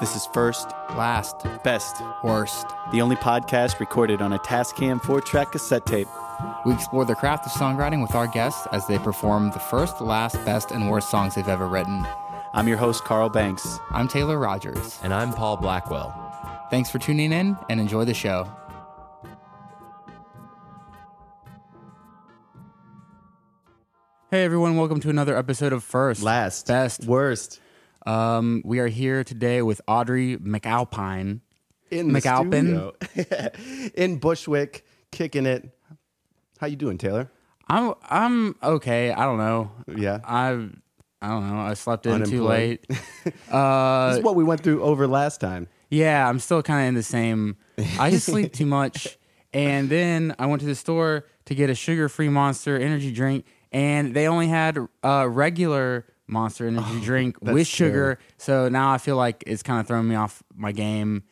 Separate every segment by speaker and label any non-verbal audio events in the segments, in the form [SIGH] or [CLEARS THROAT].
Speaker 1: This is First,
Speaker 2: Last,
Speaker 1: Best,
Speaker 2: worst.
Speaker 1: the only podcast recorded on a Tascam 4 track cassette tape.
Speaker 2: We explore the craft of songwriting with our guests as they perform the first, last, best, and worst songs they've ever written.
Speaker 1: I'm your host, Carl Banks.
Speaker 2: I'm Taylor Rogers.
Speaker 3: And I'm Paul Blackwell.
Speaker 2: Thanks for tuning in and enjoy the show. Hey everyone, welcome to another episode of First,
Speaker 1: Last,
Speaker 2: Best.
Speaker 1: worst.
Speaker 2: Um, we are here today with Audrey McAlpine.
Speaker 1: In the
Speaker 2: McAlpin.
Speaker 1: studio. [LAUGHS] in Bushwick, kicking it. How you doing, Taylor?
Speaker 2: I'm I'm okay. I don't know.
Speaker 1: Yeah.
Speaker 2: I I don't know. I slept in too late. [LAUGHS] Uh,
Speaker 1: this is what we went through over last time.
Speaker 2: Yeah, I'm still kind of in the same. I just sleep too much. And then I went to the store to get a sugar free monster energy drink, and they only had a regular monster energy drink with sugar. So now I feel like it's kind of throwing me off my game.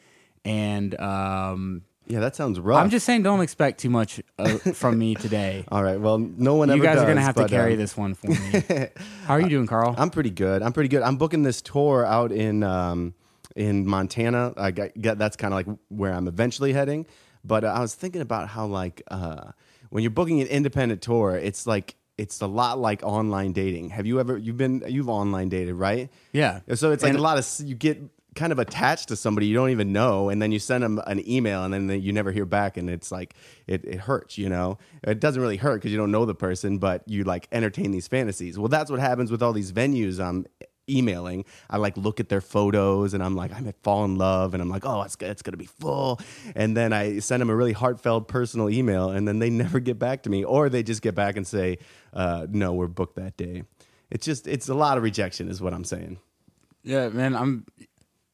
Speaker 2: And um,
Speaker 1: Yeah, that sounds rough.
Speaker 2: I'm just saying, don't expect too much uh, from me today. [LAUGHS]
Speaker 1: All right. Well, no one ever.
Speaker 2: You guys are going to have to carry
Speaker 1: um,
Speaker 2: this one for me. [LAUGHS] How are you doing, Carl?
Speaker 1: I'm pretty good. I'm pretty good. I'm booking this tour out in um, in Montana. I get that's kind of like where I'm eventually heading. But uh, I was thinking about how like uh, when you're booking an independent tour, it's like it's a lot like online dating. Have you ever you've been you've online dated right?
Speaker 2: Yeah.
Speaker 1: So it's like
Speaker 2: And-
Speaker 1: a lot of you get kind of attached to somebody you don't even know, and then you send them an email, and then you never hear back, and it's like it, it hurts. You know, it doesn't really hurt because you don't know the person, but you like entertain these fantasies. Well, that's what happens with all these venues. I'm emailing. I like look at their photos, and I'm like, I'm fall in love, and I'm like, oh, it's it's gonna be full, and then I send them a really heartfelt personal email, and then they [LAUGHS] never get back to me, or they just get back and say, uh, no, we're booked that day. It's just it's a lot of rejection, is what I'm saying.
Speaker 2: Yeah, man, I'm.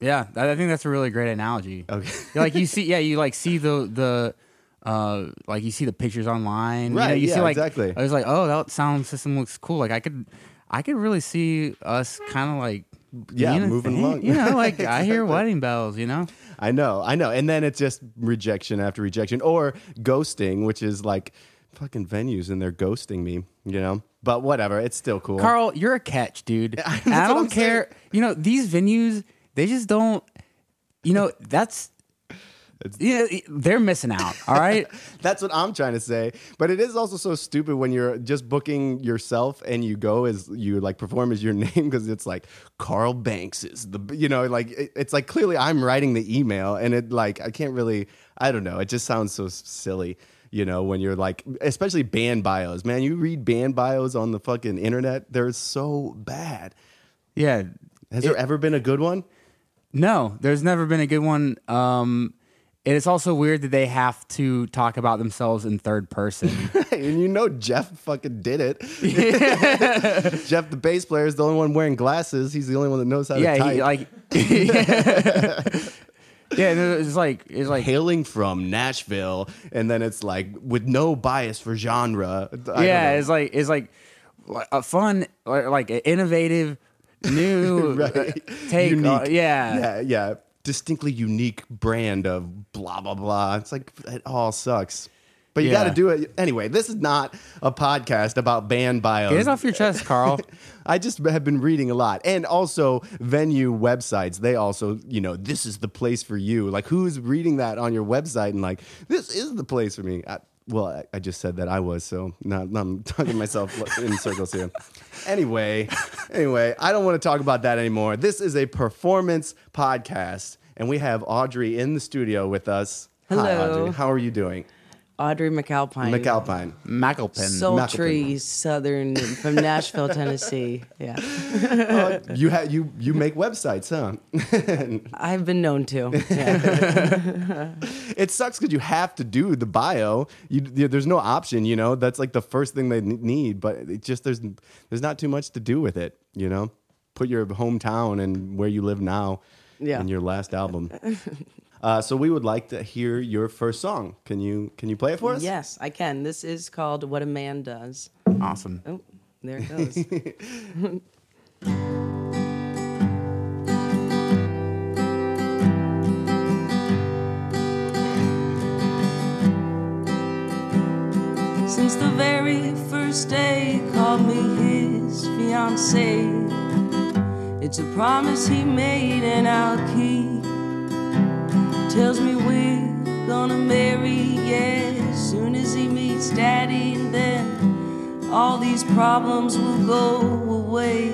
Speaker 2: Yeah, I I think that's a really great analogy.
Speaker 1: Okay.
Speaker 2: Like you [LAUGHS] see, yeah, you like see the the. Uh, like you see the pictures online, You know,
Speaker 1: Right,
Speaker 2: You
Speaker 1: yeah,
Speaker 2: see like
Speaker 1: exactly.
Speaker 2: I was like, oh, that sound system looks cool. Like I could, I could really see us hmm. kind of like,
Speaker 1: Yeah, moving
Speaker 2: thing,
Speaker 1: along.
Speaker 2: You know, like [LAUGHS] I hear wedding bells. You know,
Speaker 1: I know, I know. And then it's just rejection after rejection or ghosting, which is like fucking venues and they're ghosting me, you know? But whatever, it's still cool.
Speaker 2: Carl, you're a catch, dude. [LAUGHS] I don't
Speaker 1: I'm saying.
Speaker 2: care. You know, these venues, they just don't. You know, that's. You know, they're missing out. All right. [LAUGHS]
Speaker 1: That's what I'm trying to say. But it is also so stupid when you're just booking yourself and you go as you like perform as your [LAUGHS] name because it's like Carl Banks is the, you know, like it- it's like clearly I'm writing the email and it like, I can't really, I don't know. It just sounds so silly. You know, when you're like, especially band bios, man, you read band bios on the fucking internet, they're so bad.
Speaker 2: yeah.
Speaker 1: Has there ever been a good one?
Speaker 2: No, there's never been a good one. Um, and it's also weird that they have to talk about themselves in third person. [LAUGHS]
Speaker 1: and you know Jeff fucking did it. [LAUGHS] Jeff, the bass player, is the only one wearing glasses. He's the only one that knows how to
Speaker 2: yeah,
Speaker 1: type.
Speaker 2: he, like. [LAUGHS] yeah, it's like it's like
Speaker 1: Hailing from Nashville, and then it's like with no bias for genre. I
Speaker 2: yeah, it's like it's like a fun, like like an innovative, new
Speaker 1: Right.
Speaker 2: uh, take.
Speaker 1: Unique.
Speaker 2: uh, yeah.
Speaker 1: yeah, yeah. Distinctly unique brand of blah blah blah. It's like it all sucks. But you
Speaker 2: Yeah.
Speaker 1: got to do it anyway. This is not a podcast about band bios.
Speaker 2: Get it off your chest, Carl. [LAUGHS]
Speaker 1: I just have been reading a lot. And also venue websites, they also, you know, this is the place for you. Like who's reading that on your website and like, this is the place for me. I, well, I, I just said that I was, so now, now I'm [LAUGHS] talking myself in circles here. Anyway, anyway, I don't want to talk about that anymore. This is a performance podcast, and we have Audrey in the studio with us. Hi,
Speaker 4: Hello.
Speaker 1: Audrey. How are you doing?
Speaker 4: Audrey McAlpine.
Speaker 1: McAlpine.
Speaker 2: McAlpine.
Speaker 4: Sultry Southern from Nashville, Tennessee. Yeah, uh,
Speaker 1: You ha- you you make websites, huh? [LAUGHS]
Speaker 4: I've been known to. Yeah. [LAUGHS]
Speaker 1: it sucks because you have to do the bio. You, you- there's no option, you know. That's like the first thing they need, but it just there's there's not too much to do with it, you know. Put your hometown and where you live now
Speaker 4: Yeah.
Speaker 1: in your last album. [LAUGHS] uh, so we would like to hear your first song. Can you can you play it for us?
Speaker 4: yes, I can. This is called "What a Man Does."
Speaker 2: Awesome.
Speaker 4: Oh, there it goes. [LAUGHS] Since the very first day he called me his fiance, It's a promise he made and I'll keep. Tells me we're gonna marry, yeah, as soon as he meets daddy, and then all these problems will go away.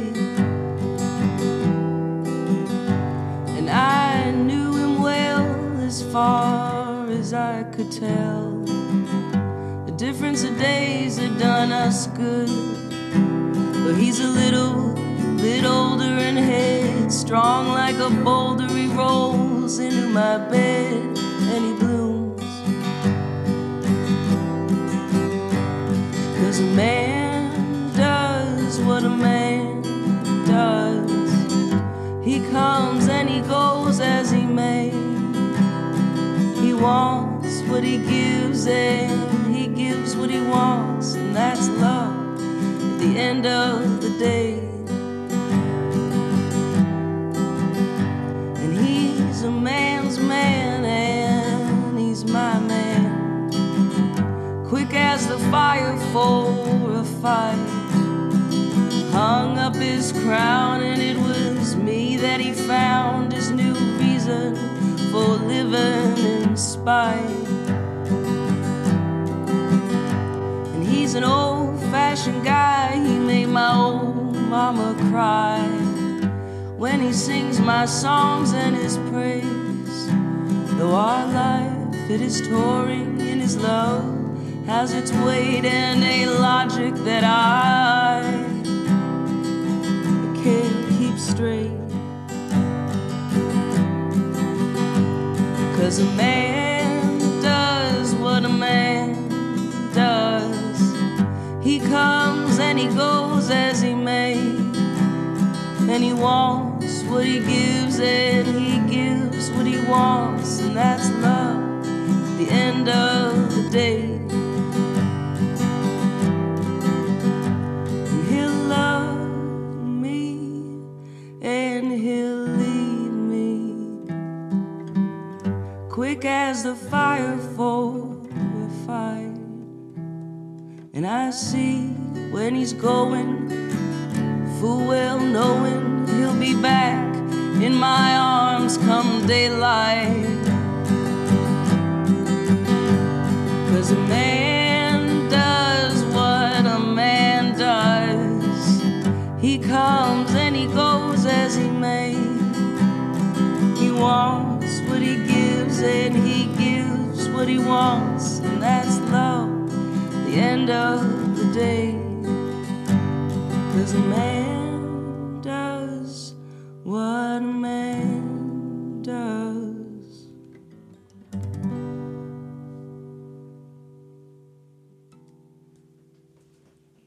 Speaker 4: And I knew him well as far as I could tell. The difference of days had done us good. But he's a little bit older and headstrong like a boulder. He rolls into my bed and he blooms. Cause a man does what a man does. He comes and he goes as he may. He wants what he gives and he gives what he wants, and that's love at the end of the day. Fire for a fight. Hung up his crown, and it was me that he found his new reason for living in spite. And he's an old fashioned guy, he made my old mama cry when he sings my songs and his praise. Though our life, it is touring in his love, has its weight and a logic that I can't keep straight. Cause a man does what a man does. He comes and he goes as he may. And he wants what he gives, and he gives what he wants, and that's love at the end of the day. Quick as the fire for a fight. And I see when he's going, full well knowing he'll be back in my arms come daylight. Cause a man does what a man does. He comes and he goes as he may. He wants gives wants, and that's love. The end of the day. Cause a man does what a man does.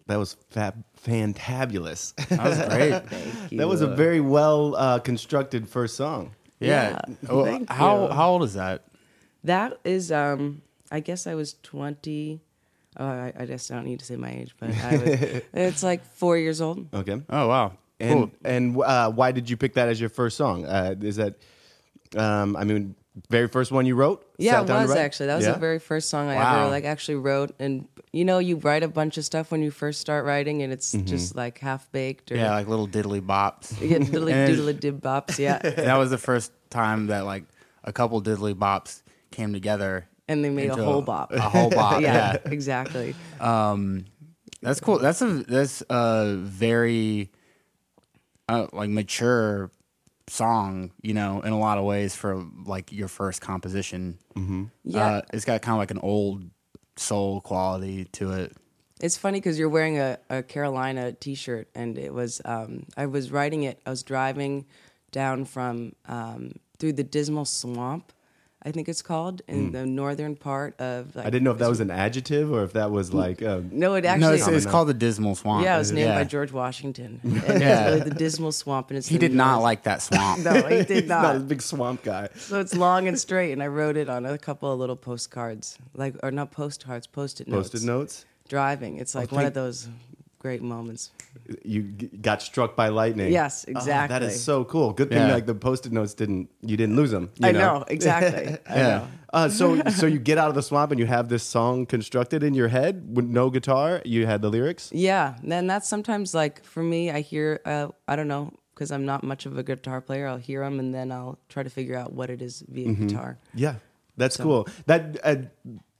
Speaker 1: That was fab, fantabulous.
Speaker 2: That was [LAUGHS] great.
Speaker 4: Thank you.
Speaker 1: that was a very well uh, constructed first song.
Speaker 2: Yeah.
Speaker 4: Yeah,
Speaker 2: Oh,
Speaker 4: thank
Speaker 2: how
Speaker 4: you.
Speaker 2: how old is that?
Speaker 4: That is, um, I guess I was 20. Oh, I, I just don't need to say my age, but I was, [LAUGHS] it's like four years old.
Speaker 1: Okay.
Speaker 2: Oh wow.
Speaker 1: And
Speaker 2: Cool.
Speaker 1: and uh, why did you pick that as your first song? Uh, is that, um, I mean, very first one you wrote?
Speaker 4: Yeah,
Speaker 1: Sat
Speaker 4: it was actually. That was
Speaker 1: Yeah?
Speaker 4: the very first song I
Speaker 2: Wow.
Speaker 4: ever like actually wrote. And you know, you write a bunch of stuff when you first start writing, and it's
Speaker 1: Mm-hmm.
Speaker 4: just like half baked or
Speaker 2: Yeah, like little diddly bops. [LAUGHS]
Speaker 4: you get diddly [LAUGHS]
Speaker 2: And-
Speaker 4: doodly dib bops. Yeah,
Speaker 2: that was the first time that like a couple diddly bops came together.
Speaker 4: and they made a whole bop.
Speaker 2: A whole bop. [LAUGHS]
Speaker 4: yeah,
Speaker 2: yeah.
Speaker 4: exactly.
Speaker 2: That's cool. That's a that's a very uh, like mature song, you know, in a lot of ways for like your first composition. Mm-hmm.
Speaker 4: Yeah.
Speaker 2: uh, it's got kind of like an old soul quality to it.
Speaker 4: It's funny because you're wearing a, a Carolina T-shirt, and it was um, I was writing it. I was driving down from um, through the Dismal Swamp, I think it's called, in the northern part of. Like,
Speaker 1: I didn't know if that was an adjective or if that was like. Um,
Speaker 4: No, it
Speaker 2: no,
Speaker 4: actually.
Speaker 2: it's, it's called the Dismal Swamp.
Speaker 4: yeah, it was named
Speaker 2: Yeah.
Speaker 4: by George Washington. [LAUGHS] And
Speaker 2: Yeah.
Speaker 4: it's really the Dismal Swamp, and it's
Speaker 2: He
Speaker 4: the
Speaker 2: did not like that swamp. [LAUGHS]
Speaker 4: No, he did [LAUGHS]
Speaker 1: not a big swamp guy.
Speaker 4: So it's long and straight, and I wrote it on a couple of little postcards, like or not postcards, post-it notes.
Speaker 1: Post-it notes.
Speaker 4: Driving, it's like one
Speaker 1: thank-
Speaker 4: of those great moments.
Speaker 1: You g- got struck by lightning.
Speaker 4: Yes,
Speaker 1: Oh, that
Speaker 4: exactly.
Speaker 1: is so cool. Good thing
Speaker 2: Yeah.
Speaker 1: like the post-it notes didn't. You didn't lose them. You
Speaker 4: I know, exactly. [LAUGHS] I
Speaker 2: Yeah.
Speaker 4: know.
Speaker 1: Uh, so [LAUGHS] so you get out of the swamp and you have this song constructed in your head with no guitar. You had the lyrics.
Speaker 4: Yeah, and that's sometimes like for me. I hear, uh, I don't know, because I'm not much of a guitar player. I'll hear them and then I'll try to figure out what it is via
Speaker 1: Mm-hmm.
Speaker 4: guitar.
Speaker 1: Yeah, that's
Speaker 4: So-
Speaker 1: cool. That uh,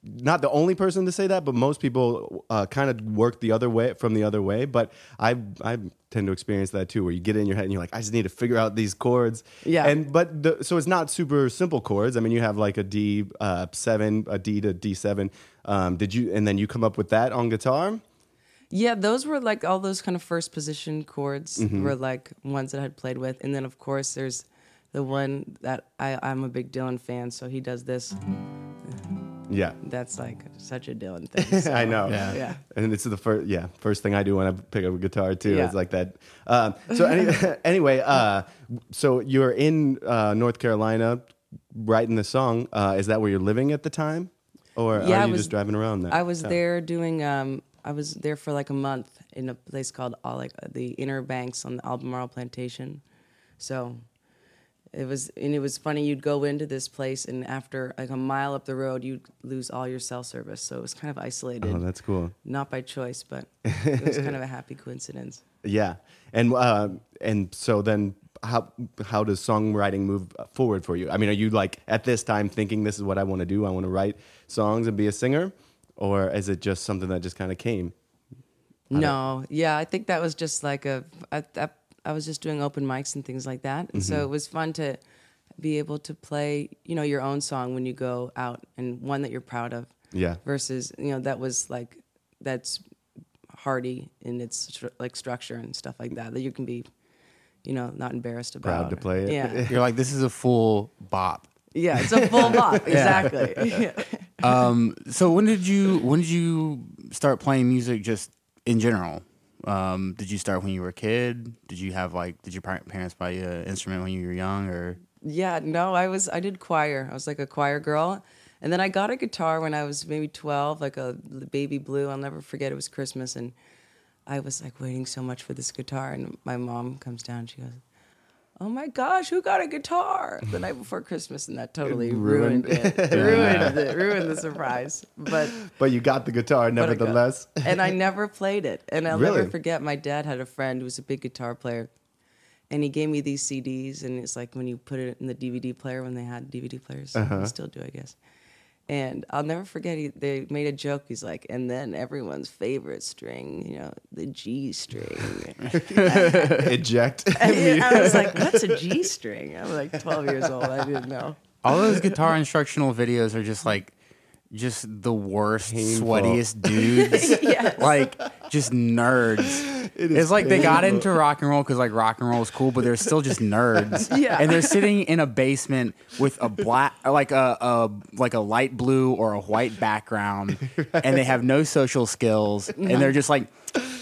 Speaker 1: not the only person to say that, but most people uh, kind of work the other way from the other way. But I I tend to experience that too, where you get in your head and you're like, I just need to figure out these chords.
Speaker 4: Yeah.
Speaker 1: And but the, so it's not super simple chords. I mean, you have like a D uh, seven, a D to D seven. Um, did you and then you come up with that on guitar?
Speaker 4: Yeah, those were like all those kind of first position chords
Speaker 1: Mm-hmm.
Speaker 4: were like ones that I had played with, and then of course there's the one that I, I'm a big Dylan fan, so he does this.
Speaker 1: Yeah.
Speaker 4: That's like such a Dylan [LAUGHS] thing. so,
Speaker 1: I know.
Speaker 2: Yeah.
Speaker 4: Yeah.
Speaker 1: And it's the first, yeah, first thing I do when I pick up a guitar too.
Speaker 4: Yeah.
Speaker 1: It's like that. Um, so any, [LAUGHS] anyway, uh, so you're in uh, North Carolina writing the song. Uh, is that where you're living at the time, or
Speaker 4: Yeah,
Speaker 1: are you
Speaker 4: was-
Speaker 1: just driving around there?
Speaker 4: I was
Speaker 1: Yeah.
Speaker 4: there doing. Um, I was there for like a month in a place called uh, like the Inner Banks on the Albemarle Plantation. So it was, and it was funny. You'd go into this place, and after like a mile up the road, you'd lose all your cell service. So it was kind of isolated.
Speaker 1: Oh, that's cool.
Speaker 4: Not by choice, but [LAUGHS] it was kind of a happy coincidence.
Speaker 1: Yeah, and uh, and so then how how does songwriting move forward for you? I mean, are you like at this time thinking this is what I want to do? I want to write songs and be a singer, or is it just something that just kind of came?
Speaker 4: No, yeah, I think that was just like a. I, I, I was just doing open mics and things like that, and so it was fun to be able to play, you know, your own song when you go out and one that you're proud of.
Speaker 1: Yeah.
Speaker 4: Versus, you know, that was like that's hardy in its stru- like structure and stuff like that that you can be, you know, not embarrassed about.
Speaker 1: Proud to play it.
Speaker 4: Yeah, [LAUGHS]
Speaker 2: You're like, this is a full bop.
Speaker 4: yeah, it's a full bop. [LAUGHS] [LAUGHS] Exactly. Yeah.
Speaker 2: Um, so when did you when did you start playing music just in general? Um, did you start when you were a kid? Did you have like did your parents buy you an instrument when you were young or
Speaker 4: Yeah, no, I was I did choir. I was like a choir girl. And then I got a guitar when I was maybe 12, like a baby blue. I'll never forget it was Christmas and I was like waiting so much for this guitar and my mom comes down she goes, "Oh my gosh, who got a guitar the night before Christmas?" And that totally ruined,
Speaker 1: ruined-
Speaker 4: it. ruined it. Ruined the surprise. But
Speaker 1: But you got the guitar
Speaker 4: but I
Speaker 1: nevertheless.
Speaker 4: and I never played it. And I'll
Speaker 1: Really?
Speaker 4: never forget my dad had a friend who was a big guitar player. And he gave me these CDs, and it's like when you put it in the DVD player when they had DVD players.
Speaker 1: Uh-huh.
Speaker 4: They still do, I guess. And I'll never forget. He, they made a joke. He's like, and then everyone's favorite string, you know, the G string. [LAUGHS]
Speaker 1: Eject. [LAUGHS]
Speaker 4: and I was like, what's a G string? I was like 12 years old. I didn't know.
Speaker 2: all those guitar instructional videos are just like just the worst,
Speaker 1: Painful.
Speaker 2: sweatiest [LAUGHS] dudes. [LAUGHS]
Speaker 4: Yes.
Speaker 2: Like just nerds. [LAUGHS]
Speaker 1: It is
Speaker 2: it's like they got into rock and roll because like rock and roll is cool, but they're still just nerds.
Speaker 4: Yeah.
Speaker 2: and they're sitting in a basement with a black, like a, a like a light blue or a white background, and they have no social skills, and they're just like,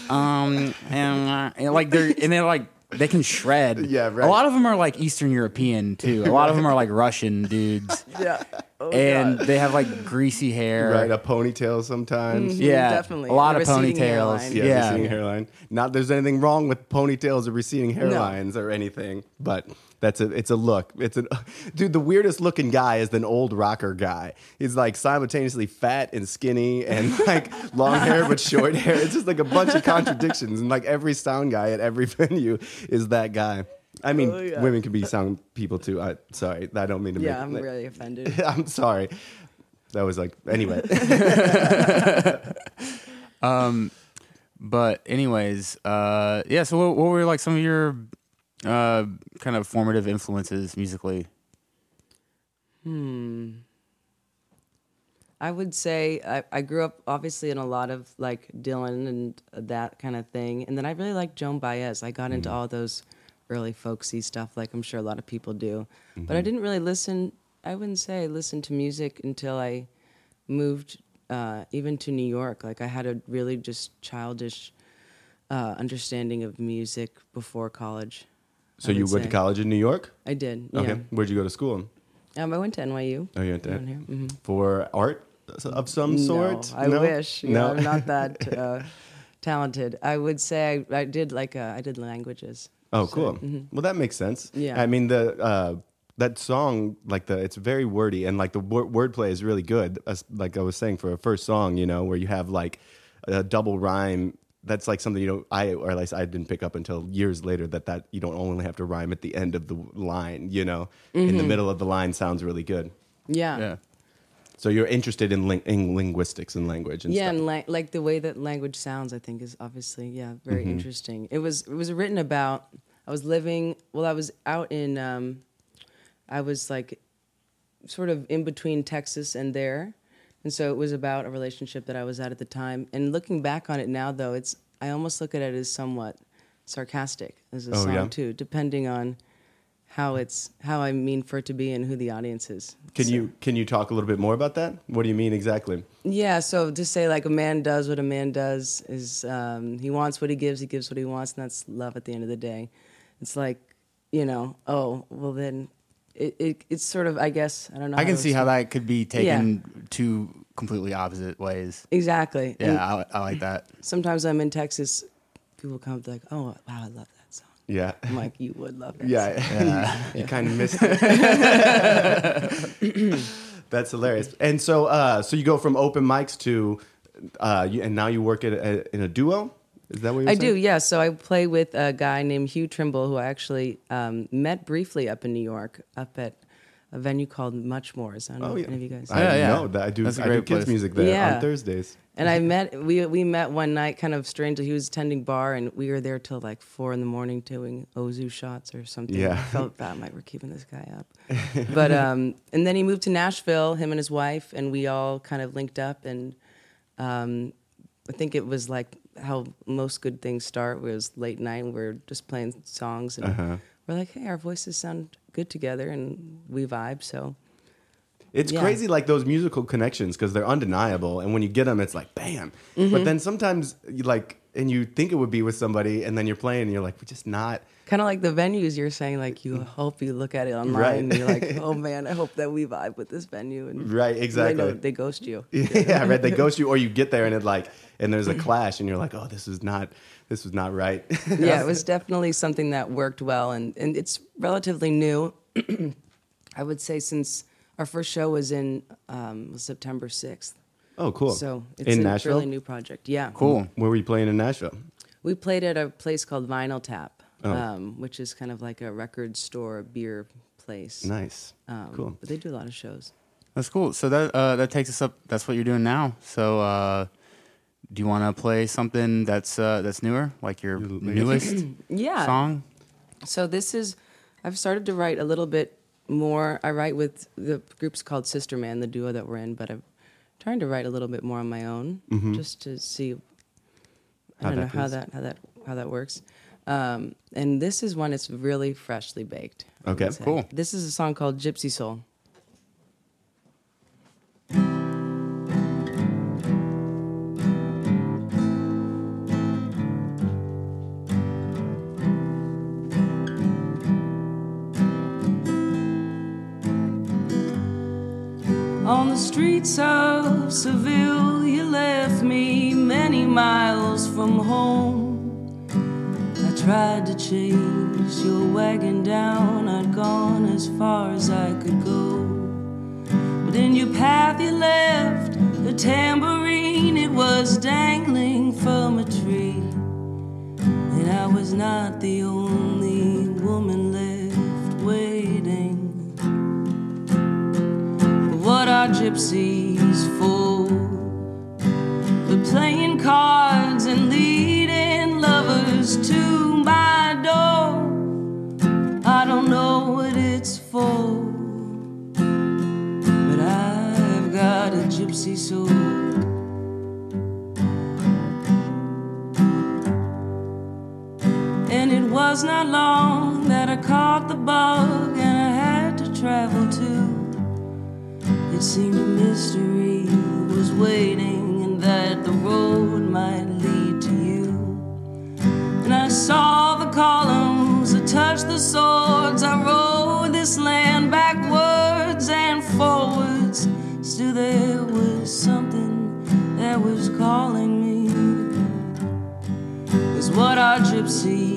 Speaker 2: um, and, uh, and like they're and they're like. They can shred.
Speaker 1: Yeah, right.
Speaker 2: A lot of them are like Eastern European too. A lot of them are like Russian dudes,
Speaker 4: Yeah. Oh,
Speaker 2: and
Speaker 4: God.
Speaker 2: they have like greasy hair.
Speaker 1: right, a ponytail sometimes.
Speaker 2: Mm-hmm, yeah,
Speaker 4: Definitely.
Speaker 2: A lot
Speaker 4: A
Speaker 2: of
Speaker 4: receding
Speaker 2: ponytails.
Speaker 4: hairline.
Speaker 1: Yeah,
Speaker 2: Yeah,
Speaker 1: receding hairline. Not there's anything wrong with ponytails or receding hairlines or anything, but that's a it's a look. It's a [LAUGHS] dude. The weirdest looking guy is an old rocker guy. He's like simultaneously fat and skinny and [LAUGHS] like long hair but [LAUGHS] short hair. It's just like a bunch of contradictions. And like every sound guy at every venue is that guy. I mean,
Speaker 4: Oh, yeah.
Speaker 1: women can be sound people too. I sorry, I don't mean to.
Speaker 4: Yeah,
Speaker 1: make,
Speaker 4: I'm really offended. [LAUGHS]
Speaker 1: I'm sorry. That was like anyway. [LAUGHS]
Speaker 2: But anyways, uh, yeah. So what, what were like some of your uh, kind of formative influences musically? Hmm.
Speaker 4: I would say I, I grew up obviously in a lot of like Dylan and that kind of thing, and then I really liked Joan Baez. I got into all those early folksy stuff, like I'm sure a lot of people do. But I didn't really listen. I wouldn't say I listened to music until I moved uh, even to New York. Like I had a really just childish uh, understanding of music before college.
Speaker 1: So you went to college in New York?
Speaker 4: I did.
Speaker 1: Okay.
Speaker 4: Yeah.
Speaker 1: Where'd you go to school?
Speaker 4: Um, I went to NYU.
Speaker 1: Oh, you went to.
Speaker 4: Mhm.
Speaker 1: for art of some sort.
Speaker 4: No, I wish. Yeah,
Speaker 1: No,
Speaker 4: I'm not that [LAUGHS] uh, talented. I would say I, I did like uh, I did languages.
Speaker 1: Oh,
Speaker 4: So,
Speaker 1: cool.
Speaker 4: mhm.
Speaker 1: Well, that makes sense.
Speaker 4: Yeah.
Speaker 1: I mean the uh, that song, like the it's very wordy and like the wor- wordplay is really good. As, like I was saying for a first song, you know, where you have like a double rhyme that's like something you don't I or at least I didn't pick up until years later that that you don't only have to rhyme at the end of the line. You know, in
Speaker 4: Mm-hmm.
Speaker 1: the middle of the line sounds really good.
Speaker 4: Yeah.
Speaker 2: Yeah.
Speaker 1: So you're interested in, ling- in linguistics and language and
Speaker 4: yeah,
Speaker 1: stuff.
Speaker 4: and la- like the way that language sounds, I think is obviously yeah very
Speaker 1: Mm-hmm.
Speaker 4: interesting. It was it was written about. I was living well. I was out in. Um, I was like, sort of in between Texas and there, and so it was about a relationship that I was at at the time. And looking back on it now, though, it's I almost look at it as somewhat sarcastic as a
Speaker 1: Oh,
Speaker 4: song
Speaker 1: yeah?
Speaker 4: too, depending on how it's how I mean for it to be and who the audience is.
Speaker 1: Can
Speaker 4: So-
Speaker 1: you can you talk a little bit more about that? What do you mean exactly?
Speaker 4: Yeah, so to say like a man does what a man does is um, he wants what he gives, he gives what he wants, and that's love at the end of the day. It's like, you know, oh well then, it, it it's sort of I guess I don't know.
Speaker 2: I can see how that could be taken two completely opposite ways.
Speaker 4: exactly.
Speaker 2: Yeah, I, I like that.
Speaker 4: sometimes I'm in Texas, people come up like, oh wow, I love that song.
Speaker 1: Yeah.
Speaker 4: I'm like, you would love that.
Speaker 1: Yeah, [LAUGHS] [LAUGHS]
Speaker 4: song. [LAUGHS]
Speaker 1: you kind of missed it. That's hilarious. And so, uh, so you go from open mics to, uh, you, and now you work at a, in a duo. Is that what you're
Speaker 4: I
Speaker 1: saying?
Speaker 4: do, yeah. So I play with a guy named Hugh Trimble, who I actually um, met briefly up in New York, up at a venue called Muchmore's. I don't
Speaker 1: Oh
Speaker 4: if
Speaker 1: yeah,
Speaker 4: any of you guys.
Speaker 1: I
Speaker 2: Yeah, yeah.
Speaker 1: know that I do.
Speaker 2: That's a
Speaker 1: I do kids
Speaker 2: place.
Speaker 1: music there
Speaker 4: Yeah.
Speaker 1: on Thursdays.
Speaker 4: And I met we we met one night, kind of strangely. He was attending bar, and we were there till like four in the morning doing ouzo shots or something.
Speaker 1: Yeah.
Speaker 4: I felt bad, like we're keeping this guy up. [LAUGHS] But um, and then he moved to Nashville, him and his wife, and we all kind of linked up. And um, I think it was like how most good things start. Was late night, and we're just playing songs, and
Speaker 1: Uh-huh.
Speaker 4: we're like, hey, our voices sound good together, and we vibe. So
Speaker 1: It's
Speaker 4: Yeah.
Speaker 1: crazy, like those musical connections, because they're undeniable, and when you get them, it's like bam.
Speaker 4: Mm-hmm.
Speaker 1: But then sometimes, you like, and you think it would be with somebody, and then you're playing, and you're like, we're just not.
Speaker 4: kind of like the venues you're saying like you hope you look at it online
Speaker 1: Right.
Speaker 4: and you're like oh [LAUGHS] man i hope that we vibe with this venue and
Speaker 1: Right,
Speaker 4: they,
Speaker 1: exactly.
Speaker 4: know, they ghost you [LAUGHS]
Speaker 1: yeah, right. They ghost you, or you get there and it like, and there's a [LAUGHS] clash, and you're like, oh, this is not, this was not right. [LAUGHS]
Speaker 4: yeah it was definitely something that worked well and, and it's relatively new [CLEARS THROAT] i would say since our first show was in um, september 6th
Speaker 1: oh, cool.
Speaker 4: so it's
Speaker 1: in
Speaker 4: a
Speaker 1: Nashville,
Speaker 4: really new project yeah
Speaker 2: Cool.
Speaker 1: where were you playing in Nashville?
Speaker 4: we played at a place called vinyl tap
Speaker 1: Oh.
Speaker 4: um, which is kind of like a record store beer place
Speaker 1: Nice,
Speaker 4: um,
Speaker 1: cool.
Speaker 4: but they do a lot of shows
Speaker 2: That's cool. So that uh, that takes us up. That's what you're doing now. So uh, do you want to play something that's uh, that's newer, like your newest [CLEARS THROAT]
Speaker 4: yeah
Speaker 2: song?
Speaker 4: So this is, I've started to write a little bit more. I write with the group's called Sister Man, the duo that we're in, but I'm trying to write a little bit more on my own, just to see. I
Speaker 1: How
Speaker 4: don't know
Speaker 1: that
Speaker 4: how that how that how that works. Um, and this is one that's really freshly baked.
Speaker 1: Okay,
Speaker 2: cool.
Speaker 4: This is a song called Gypsy Soul. On the streets of Seville, you left me many miles from home. I tried to chase your wagon down, I'd gone as far as I could go. But in your path, you left a tambourine, it was dangling from a tree. And I was not the only Are gypsies for? But playing cards and leading lovers to my door. I don't know what it's for, but I've got a gypsy soul. And it was not long that I caught the bug and I had to travel too. It seemed a mystery was waiting and that the road might lead to you. And I saw the columns, I touched the swords, I rode this land backwards and forwards. Still, there was something that was calling me. Is what are gypsies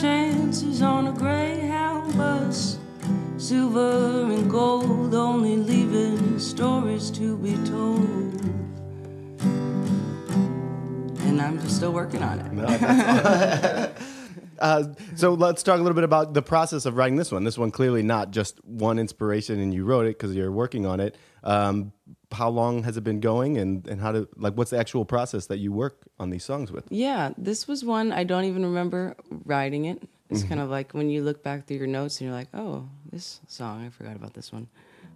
Speaker 4: chances on a Greyhound bus. Silver and gold, only leaving stories to be told. And I'm just still working on it. [LAUGHS]
Speaker 1: Uh, so let's talk a little bit about the process of writing this one. This one clearly not just one inspiration and you wrote it because you're working on it. Um, how long has it been going, and and how to like what's the actual process that you work on these songs with?
Speaker 4: Yeah, this was one I don't even remember writing it. It's
Speaker 1: Mm-hmm.
Speaker 4: kind of like when you look back through your notes and you're like, oh, this song, I forgot about this one.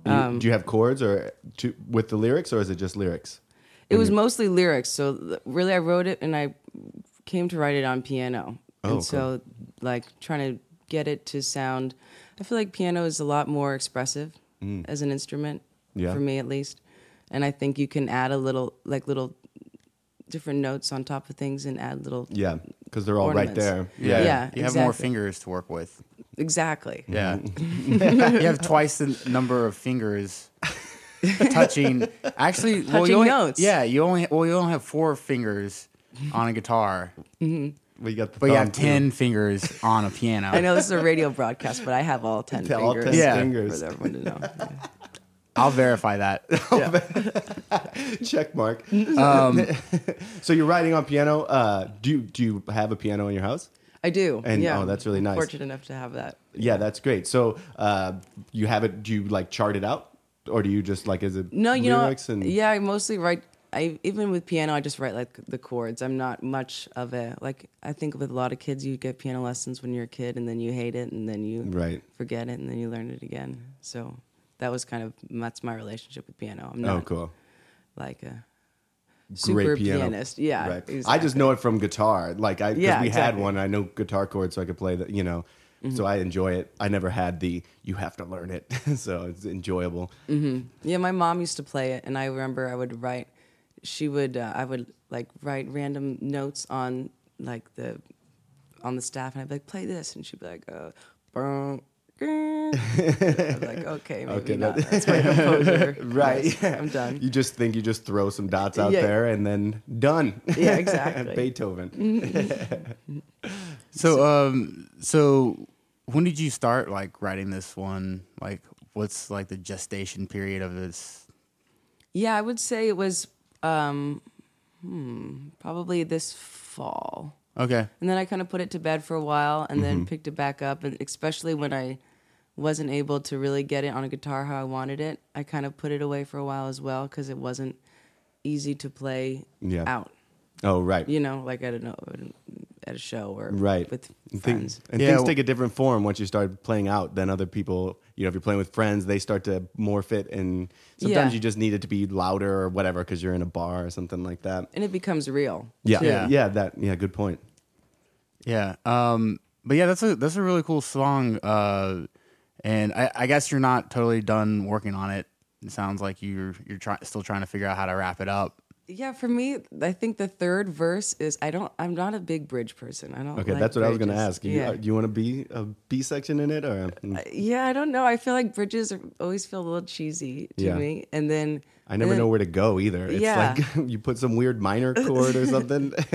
Speaker 1: Do
Speaker 4: Um,
Speaker 1: you, do you have chords or to, with the lyrics, or is it just lyrics?
Speaker 4: It was mostly lyrics. So really, I wrote it and I came to write it on piano.
Speaker 1: Oh,
Speaker 4: and so, like, trying to get it to sound, I feel like piano is a lot more expressive as an instrument,
Speaker 1: Mm. Yeah.
Speaker 4: for me at least. And I think you can add a little, like, little different notes on top of things and add little.
Speaker 1: Yeah, because they're all
Speaker 4: Ornaments.
Speaker 1: right there.
Speaker 4: Yeah. Yeah,
Speaker 2: you have more fingers to work with.
Speaker 4: Exactly.
Speaker 2: Yeah. [LAUGHS] you have twice the number of fingers touching. Actually, well, you only,
Speaker 4: notes.
Speaker 2: Yeah, you only well you only have four fingers on a guitar, mm-hmm.
Speaker 1: We got the
Speaker 2: but you
Speaker 1: thumb,
Speaker 2: have
Speaker 1: too.
Speaker 2: ten fingers on a piano.
Speaker 4: I know this is a radio broadcast, but I have all 10 fingers.
Speaker 1: All
Speaker 4: fingers.
Speaker 1: 10
Speaker 2: Yeah.
Speaker 1: fingers.
Speaker 4: For everyone to know. Yeah.
Speaker 2: I'll verify that. [LAUGHS] [LAUGHS]
Speaker 1: Check mark.
Speaker 2: Um, [LAUGHS]
Speaker 1: So you're writing on piano. Uh, do you do you have a piano in your house?
Speaker 4: I do.
Speaker 1: And-
Speaker 4: yeah.
Speaker 1: oh, that's really nice.
Speaker 4: Fortunate enough to have that.
Speaker 1: Yeah, that's great. So uh, you have it. Do you like chart it out, or do you just like is it
Speaker 4: No, you
Speaker 1: lyrics
Speaker 4: know,
Speaker 1: and
Speaker 4: yeah, I mostly write. I even with piano, I just write like the chords. I'm not much of a like. I think with a lot of kids, you get piano lessons when you're a kid, and then you hate it, and then you
Speaker 1: Right.
Speaker 4: forget it, and then you learn it again. So that was kind of that's my relationship with piano. I'm
Speaker 1: Oh,
Speaker 4: not
Speaker 1: cool.
Speaker 4: like a super
Speaker 1: Great piano.
Speaker 4: pianist. Yeah,
Speaker 1: Right. I just know it from guitar. Like I,
Speaker 4: Yeah,
Speaker 1: we had
Speaker 4: exactly. Mm-hmm.
Speaker 1: one. I know guitar chords, so I could play that. You know, so I enjoy it. I never had the you have to learn it, [LAUGHS] so it's enjoyable.
Speaker 4: Yeah, my mom used to play it, and I remember I would write. She would. Uh, I would like write random notes on like the on the staff, and I'd be like, "Play this," and she'd be like, uh, "Brum, grr." I'd be like, "Okay, maybe
Speaker 1: Okay,
Speaker 4: not."
Speaker 1: that-
Speaker 4: That's my composer. [LAUGHS]
Speaker 1: Right.
Speaker 4: Yes, I'm done.
Speaker 1: You just think you just throw some dots out
Speaker 4: Yeah.
Speaker 1: there and then done.
Speaker 4: Yeah, exactly. [LAUGHS]
Speaker 1: Beethoven. [LAUGHS]
Speaker 2: so, um, so when did you start like writing this one? Like, what's like the gestation period of this?
Speaker 4: Yeah, I would say it was um, hmm, probably this fall.
Speaker 2: Okay.
Speaker 4: And then I kind of put it to bed for a while and then picked it back up. And especially when I wasn't able to really get it on a guitar how I wanted it, I kind of put it away for a while as well because it wasn't easy to play
Speaker 1: Yeah.
Speaker 4: out,
Speaker 1: Oh, right.
Speaker 4: you know, like I don't know, at a show or
Speaker 1: Right.
Speaker 4: with friends.
Speaker 1: things, and
Speaker 2: Yeah,
Speaker 1: things
Speaker 2: well-
Speaker 1: take a different form once you start playing out than other people. You know, if you're playing with friends, they start to morph it, and sometimes
Speaker 4: Yeah.
Speaker 1: you just need it to be louder or whatever because you're in a bar or something like that.
Speaker 4: And it becomes real.
Speaker 1: Yeah, yeah,
Speaker 2: Yeah.
Speaker 1: That yeah, good point.
Speaker 2: Yeah. Um, but yeah, that's a that's a really cool song. Uh, and I, I guess you're not totally done working on it. It sounds like you're you're try, still trying to figure out how to wrap it up.
Speaker 4: Yeah, for me, I think the third verse is I don't. I'm not a big bridge person. I don't.
Speaker 1: Okay,
Speaker 4: like
Speaker 1: that's what I was going to
Speaker 4: bridges.
Speaker 1: ask. You,
Speaker 4: Yeah.
Speaker 1: uh, do you want to be a B section in it or?
Speaker 4: Yeah, I don't know. I feel like bridges are, always feel a little cheesy to
Speaker 1: Yeah.
Speaker 4: me. And then
Speaker 1: I never
Speaker 4: and
Speaker 1: know where to go either. It's
Speaker 4: Yeah.
Speaker 1: like [LAUGHS] you put some weird minor chord or something. [LAUGHS]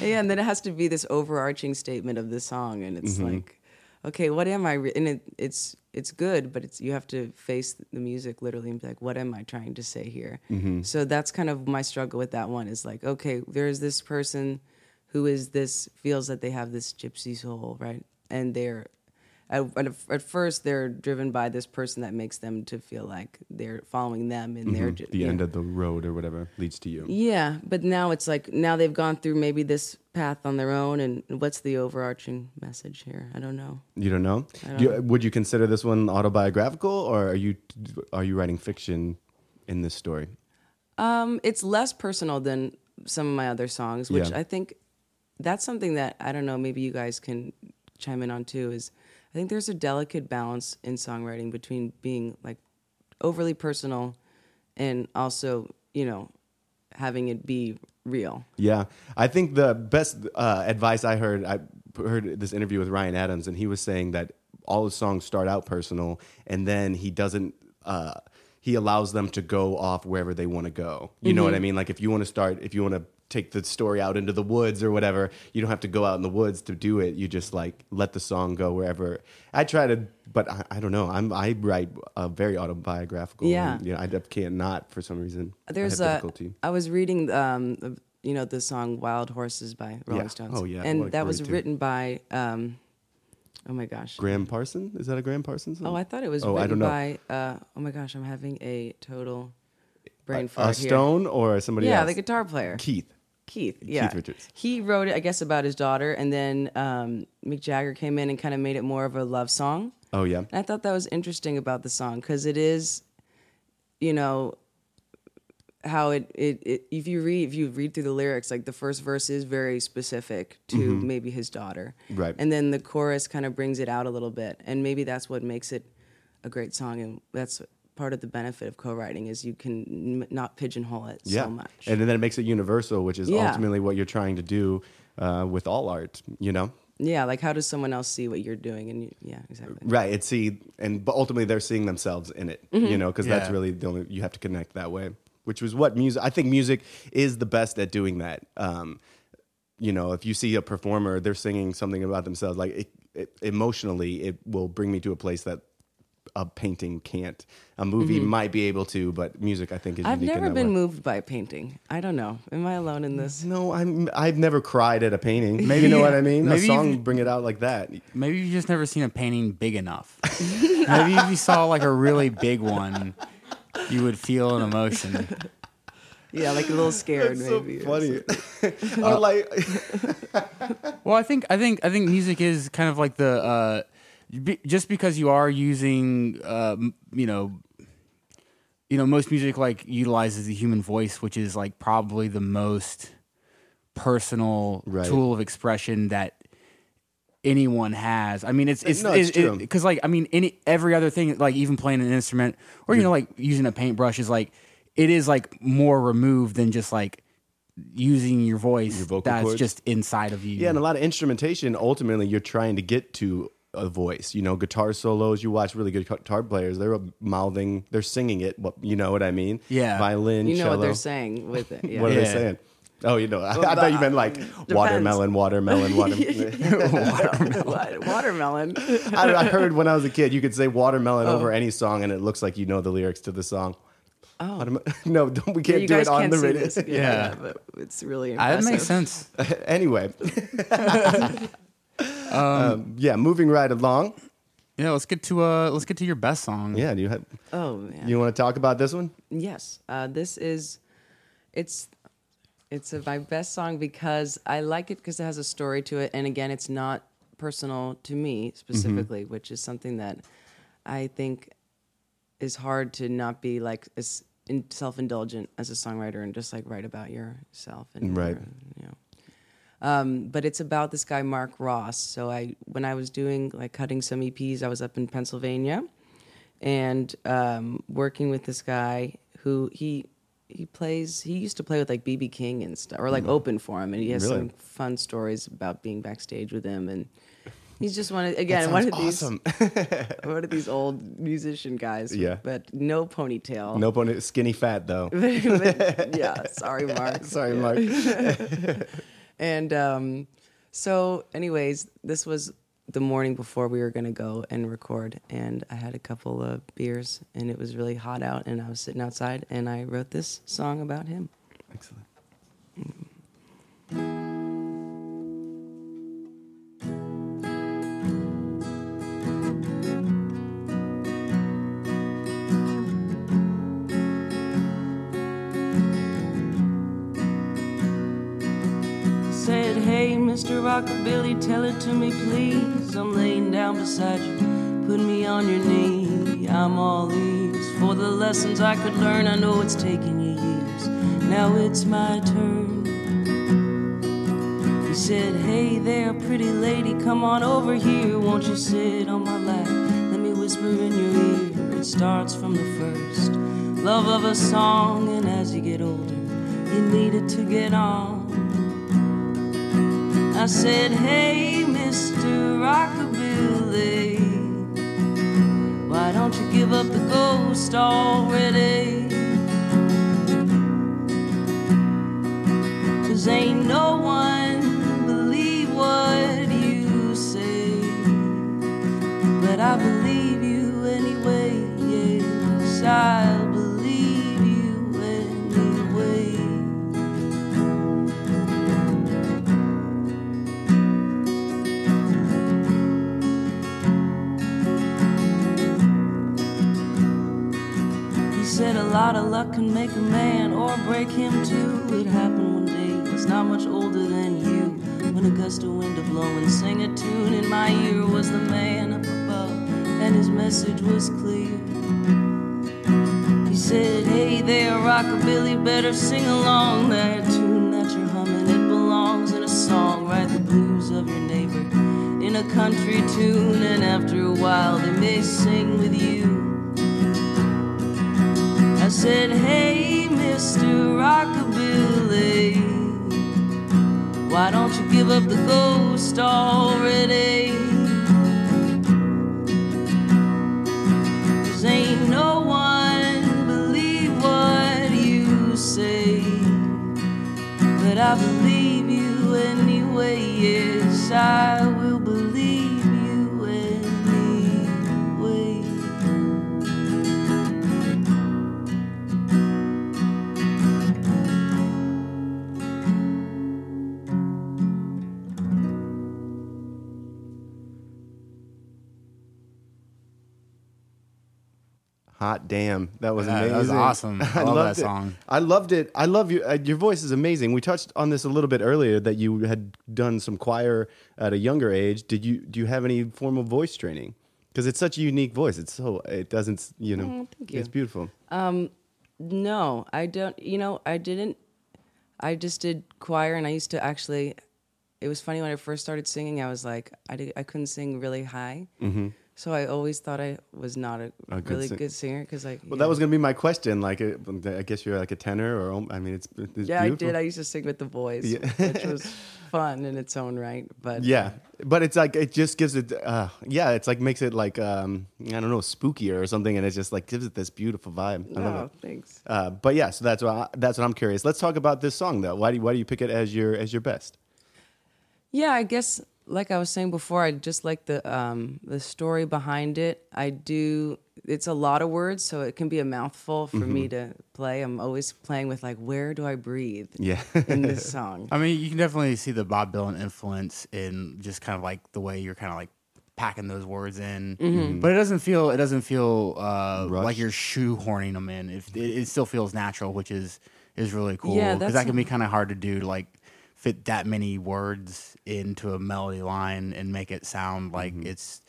Speaker 4: Yeah, and then it has to be this overarching statement of the song, and it's
Speaker 1: Mm-hmm.
Speaker 4: like, okay, what am I? Re-? And it, it's it's good, but it's you have to face the music literally and be like, what am I trying to say here?
Speaker 1: Mm-hmm.
Speaker 4: So that's kind of my struggle with that one. Is like, okay, there's this person who is this feels that they have this gypsy soul, right? And they're at, at, at first they're driven by this person that makes them to feel like they're following them and they're
Speaker 1: Mm-hmm. the end
Speaker 4: know.
Speaker 1: of the road or whatever leads to you.
Speaker 4: Yeah, but now it's like now they've gone through maybe this path on their own, and what's the overarching message here? I don't know.
Speaker 1: You don't know?
Speaker 4: I
Speaker 1: Do you,
Speaker 4: don't
Speaker 1: would you consider this one autobiographical, or are you are you writing fiction in this story?
Speaker 4: Um, it's less personal than some of my other songs, which
Speaker 1: Yeah.
Speaker 4: I think that's something that I don't know. Maybe you guys can chime in on too. Is I think there's a delicate balance in songwriting between being like overly personal and also you know having it be real.
Speaker 1: Yeah, I think the best uh, advice I heard, I heard this interview with Ryan Adams, and he was saying that all his songs start out personal, and then he doesn't. Uh, he allows them to go off wherever they want to go. You know what I mean? Like if you want to start, if you want to take the story out into the woods or whatever. You don't have to go out in the woods to do it. You just like let the song go wherever. I try to, but I, I don't know. I'm I write a very autobiographical.
Speaker 4: Yeah.
Speaker 1: and, you know, I can't not for some reason.
Speaker 4: There's
Speaker 1: I
Speaker 4: a.
Speaker 1: difficulty.
Speaker 4: I was reading, um, the- you know, the song "Wild Horses" by Rolling
Speaker 1: Yeah.
Speaker 4: Stones.
Speaker 1: Oh, yeah.
Speaker 4: And that was
Speaker 1: tune.
Speaker 4: written by. Um, oh my gosh.
Speaker 1: Gram Parson is that a Gram Parsons? song?
Speaker 4: Oh, I thought it was
Speaker 1: Oh,
Speaker 4: written
Speaker 1: I don't know.
Speaker 4: by. Uh, oh my gosh, I'm having a total brain
Speaker 1: a
Speaker 4: fart here.
Speaker 1: Stone or somebody
Speaker 4: Yeah,
Speaker 1: else?
Speaker 4: the guitar player.
Speaker 1: Keith.
Speaker 4: Keith, yeah.
Speaker 1: Keith Richards.
Speaker 4: He wrote it, I guess, about his daughter, and then um, Mick Jagger came in and kind of made it more of a love song.
Speaker 1: Oh yeah.
Speaker 4: And I thought that was interesting about the song because it is, you know, how it, it, it if you read if you read through the lyrics, like the first verse is very specific to maybe his daughter,
Speaker 1: Mm-hmm. Right.
Speaker 4: And then the chorus kind of brings it out a little bit, and maybe that's what makes it a great song, and that's part of the benefit of co-writing is you can n- not pigeonhole it
Speaker 1: yeah.
Speaker 4: so much.
Speaker 1: And then it makes it universal, which is
Speaker 4: Yeah.
Speaker 1: ultimately what you're trying to do uh, with all art. You know.
Speaker 4: yeah, like how does someone else see what you're doing? And you, yeah, exactly.
Speaker 1: Right. It's see, and but ultimately they're seeing themselves in it.
Speaker 4: Mm-hmm.
Speaker 1: You know, because that's really the only you have to connect that way. Which was what music. I think music is the best at doing that. Um, you know, if you see a performer, they're singing something about themselves. Like it, it, emotionally, it will bring me to a place that a painting can't. A movie might be able to, but music, I think, is
Speaker 4: Mm-hmm. I've
Speaker 1: unique. in
Speaker 4: never
Speaker 1: that
Speaker 4: been
Speaker 1: way.
Speaker 4: moved by a painting. I don't know. Am I alone in this?
Speaker 1: No, I'm. I've never cried at a painting.
Speaker 2: Maybe-
Speaker 1: you know [LAUGHS] what I mean.
Speaker 2: maybe
Speaker 1: a song bring it out like that.
Speaker 2: Maybe you've just never seen a painting big enough. [LAUGHS] Maybe if you saw like a really big one, you would feel an emotion.
Speaker 4: Yeah, like a little scared
Speaker 1: That's so
Speaker 4: maybe. or
Speaker 1: funny. [LAUGHS] or like,
Speaker 2: Well, I think I think I think music is kind of like the uh, be, just because you are using uh, you know you know most music like utilizes the human voice, which is like probably the most personal
Speaker 1: Right.
Speaker 2: tool of expression that anyone has. I mean, it's it's
Speaker 1: No, it's true.
Speaker 2: because like I mean, any every other thing like even playing an instrument or you know like using a paintbrush is like it is like more removed than just like using your voice
Speaker 1: Your vocal
Speaker 2: that's
Speaker 1: cords?
Speaker 2: just inside of you.
Speaker 1: yeah, and a lot of instrumentation. Ultimately, you're trying to get to a voice. You know, guitar solos. You watch really good guitar players. They're mouthing. They're singing it. What you know what I mean?
Speaker 2: Yeah.
Speaker 1: Violin.
Speaker 4: You know
Speaker 1: cello.
Speaker 4: what they're saying with it. [LAUGHS] Yeah.
Speaker 1: What are they saying? Oh, you know, I, I thought you meant like um, watermelon, watermelon, [LAUGHS] watermelon. [LAUGHS]
Speaker 4: What? Watermelon.
Speaker 1: I, I heard when I was a kid, you could say watermelon
Speaker 4: Oh.
Speaker 1: over any song, and it looks like you know the lyrics to the song. Oh. No, don't, we can't
Speaker 4: you
Speaker 1: do it on
Speaker 4: can't
Speaker 1: the radio.
Speaker 4: this. Yeah,
Speaker 2: Yeah.
Speaker 4: yeah, but it's really impressive.
Speaker 2: that makes sense.
Speaker 1: anyway. Um, yeah, moving right along.
Speaker 2: Yeah, let's get to uh let's get to your best song.
Speaker 1: Yeah, do you have,
Speaker 4: Oh, man.
Speaker 1: you want to talk about this one?
Speaker 4: Yes, uh, this is it's it's uh my best song because I like it because it has a story to it, and again, it's not personal to me specifically, which is something that I think is hard to not be like as in, self-indulgent as a songwriter and just like write about yourself and
Speaker 1: Right.
Speaker 4: your, you know. Um, but it's about this guy Mark Ross. So I, when I was doing like cutting some EPs, I was up in Pennsylvania, and um, working with this guy who he he plays. He used to play with like BB King and stuff, or like open for him, and he has
Speaker 1: Really?
Speaker 4: some fun stories about being backstage with him. And he's just one of again one of
Speaker 1: sounds
Speaker 4: these [LAUGHS] one of these old musician guys.
Speaker 1: Yeah.
Speaker 4: but no ponytail.
Speaker 1: no pony, skinny fat though. [LAUGHS]
Speaker 4: But, yeah, [LAUGHS] sorry, Mark.
Speaker 1: Sorry. Mark.
Speaker 4: And um, so, anyways, this was the morning before we were going to go and record. And I had a couple of beers, and it was really hot out. And I was sitting outside, and I wrote this song about him.
Speaker 1: Excellent.
Speaker 5: Said, hey, Mr. Rockabilly, tell it to me, please. I'm laying down beside you. Put me on your knee. I'm all ears for the lessons I could learn. I know it's taken you years. Now it's my turn. He said, hey there, pretty lady, come on over here. Won't you sit on my lap? Let me whisper in your ear. It starts from the first love of a song, and as you get older, you need it to get on. I said, Hey, Mr. Rockabilly, why don't you give up the ghost already?
Speaker 4: Cause ain't no one believe what you say. But I believe you anyway, I'll believe lot of luck can make a man or break him too. It happened one day, was not much older than you. When a gust of wind to blow and sing a tune in my ear was the man up above, and his message was clear. He said, Hey there, rockabilly, better sing along that tune that you're humming. It belongs in a song. Write the blues of your neighbor in a country tune, and after a while they may sing with you. Said, Hey, Mr. Rockabilly, why don't you give up the ghost already? Cause ain't no one believe what you say. But I believe you anyway, yes, I will
Speaker 1: Hot damn, that was
Speaker 2: Yeah,
Speaker 1: amazing.
Speaker 2: that was awesome. [LAUGHS] I love
Speaker 1: loved
Speaker 2: that
Speaker 1: it.
Speaker 2: song.
Speaker 1: I loved it. I love you. Uh, your voice is amazing. We touched on this a little bit earlier that you had done some choir at a younger age. Did you do you have any formal voice training? Because it's such a unique voice. It's so it doesn't you know.
Speaker 3: Oh, thank you.
Speaker 1: It's beautiful.
Speaker 3: Um, no, I don't. You know, I didn't. I just did choir, and I used to actually. It was funny when I first started singing. I was like, I did, I couldn't sing really high, mm-hmm. So I always thought I was not a,
Speaker 1: A good
Speaker 3: really
Speaker 1: sing-
Speaker 3: good singer because like.
Speaker 1: Well, that was gonna be my question. Like, uh, I guess you're like a tenor, or I mean, it's, it's
Speaker 3: Yeah,
Speaker 1: beautiful.
Speaker 3: I did. I used to sing with the boys,
Speaker 1: Yeah.
Speaker 3: which was [LAUGHS] fun in its own right. But
Speaker 1: Yeah, but it's like it just gives it. Uh, yeah, it's like makes it like um, I don't know, spookier or something, and it just like gives it this beautiful vibe. I love
Speaker 3: no,
Speaker 1: it.
Speaker 3: thanks.
Speaker 1: Uh, but yeah, so that's what I, that's what I'm curious. Let's talk about this song though. Why do you, why do you pick it as your as your best?
Speaker 3: Yeah, I guess like I was saying before, I just like the um, the story behind it. I do. It's a lot of words, so it can be a mouthful for me
Speaker 1: Mm-hmm.
Speaker 3: to play. I'm always playing with like, where do I breathe
Speaker 1: Yeah,
Speaker 3: in this [LAUGHS] song?
Speaker 2: I mean, you can definitely see the Bob Dylan influence in just kind of like the way you're kind of like packing those words in,
Speaker 3: Mm-hmm.
Speaker 2: but it doesn't feel it doesn't feel uh, like you're shoehorning them in. It, it, it still feels natural, which is is really cool.
Speaker 3: Yeah,
Speaker 2: because
Speaker 3: that's
Speaker 2: that can be kind of hard to do like fit that many words into a melody line and make it sound like mm-hmm. it's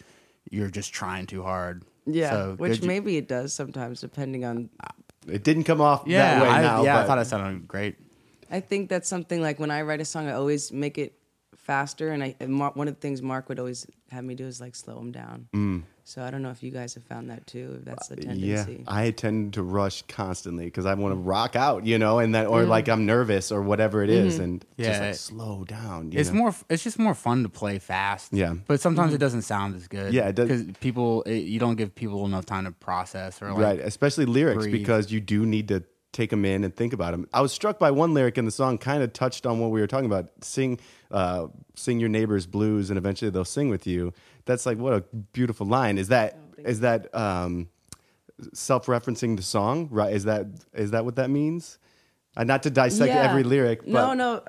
Speaker 2: you're just trying too hard.
Speaker 3: Yeah,
Speaker 2: So,
Speaker 3: which
Speaker 2: you-
Speaker 3: maybe it does sometimes, depending on.
Speaker 1: Uh, it didn't come off
Speaker 2: yeah,
Speaker 1: that way
Speaker 2: I,
Speaker 1: now.
Speaker 2: yeah, I thought it sounded great.
Speaker 3: I think that's something like when I write a song, I always make it faster, and I and Mark, one of the things Mark would always have me do is like slow them down. Mm. So I don't know if you guys have found that too. If that's the tendency.
Speaker 1: Yeah,
Speaker 3: tendency.
Speaker 1: I tend to rush constantly because I want to rock out, you know, and that or mm. like I'm nervous or whatever it is, mm-hmm. and just
Speaker 2: Yeah.
Speaker 1: like slow down. you
Speaker 2: It's
Speaker 1: know?
Speaker 2: more. It's just more fun to play fast.
Speaker 1: Yeah.
Speaker 2: but sometimes it mm-hmm. doesn't sound as good.
Speaker 1: Yeah, it does-
Speaker 2: because people it, you don't give people enough time to process or like.
Speaker 1: right, especially lyrics
Speaker 2: breathe.
Speaker 1: because you do need to take them in and think about them. I was struck by one lyric in the song, kind of touched on what we were talking about. Sing, uh, sing your neighbor's blues, and eventually they'll sing with you. That's like what a beautiful line. Is that is that um, self-referencing the song? Right? Is that is that what that means? Uh, not to dissect
Speaker 3: Yeah.
Speaker 1: every lyric, but
Speaker 3: no, no.